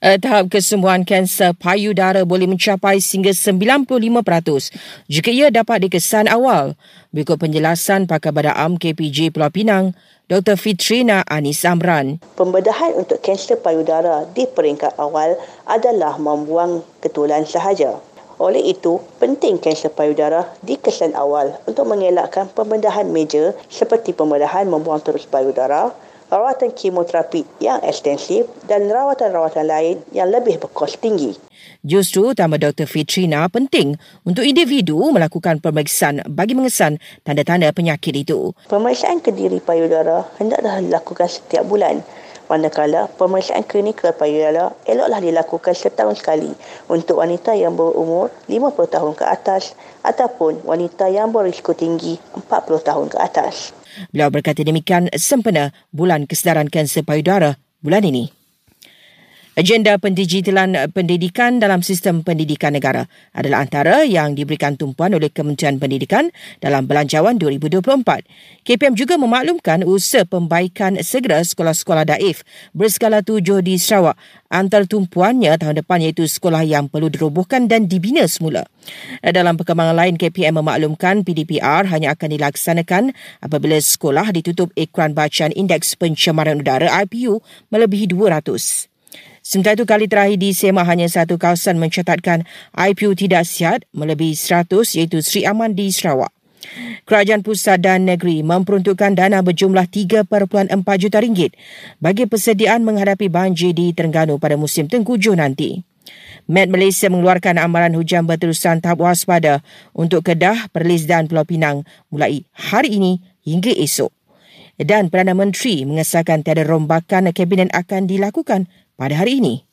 Uh, tahap kesembuhan kanser payudara boleh mencapai sehingga 95% jika ia dapat dikesan awal. Berikut penjelasan pakar badan am KPJ Pulau Pinang, Dr. Fitrina Anis Amran. Pembedahan untuk kanser payudara di peringkat awal adalah membuang ketulan sahaja. Oleh itu, penting kanser payudara dikesan awal untuk mengelakkan pembedahan meja seperti pembedahan membuang terus payudara, rawatan kemoterapi yang ekstensif dan rawatan-rawatan lain yang lebih berkos tinggi. Justru tambah Dr. Fitrina penting untuk individu melakukan pemeriksaan bagi mengesan tanda-tanda penyakit itu. Pemeriksaan kediri payudara hendaklah dilakukan setiap bulan. Manakala pemeriksaan klinikal payudara eloklah dilakukan setahun sekali untuk wanita yang berumur 50 tahun ke atas ataupun wanita yang berisiko tinggi 40 tahun ke atas. Beliau berkata demikian sempena Bulan Kesedaran Kanser Payudara bulan ini. Agenda pendigitalan pendidikan dalam sistem pendidikan negara adalah antara yang diberikan tumpuan oleh Kementerian Pendidikan dalam Belanjawan 2024. KPM juga memaklumkan usaha pembaikan segera sekolah-sekolah daif berskala tujuh di Sarawak. Antara tumpuannya tahun depan iaitu sekolah yang perlu dirobohkan dan dibina semula. Dalam perkembangan lain, KPM memaklumkan PDPR hanya akan dilaksanakan apabila sekolah ditutup ikran bacaan Indeks Pencemaran Udara IPU melebihi 200. Sementara itu kali terakhir di SEMA hanya satu kawasan mencatatkan IPU tidak sihat melebihi 100 iaitu Sri Aman di Sarawak. Kerajaan pusat dan negeri memperuntukkan dana berjumlah 3.4 juta ringgit bagi persediaan menghadapi banjir di Terengganu pada musim tengkujuh nanti. Met Malaysia mengeluarkan amaran hujan berterusan tahap waspada untuk Kedah, Perlis dan Pulau Pinang mulai hari ini hingga esok. Dan Perdana Menteri mengesahkan tiada rombakan kabinet akan dilakukan pada hari ini.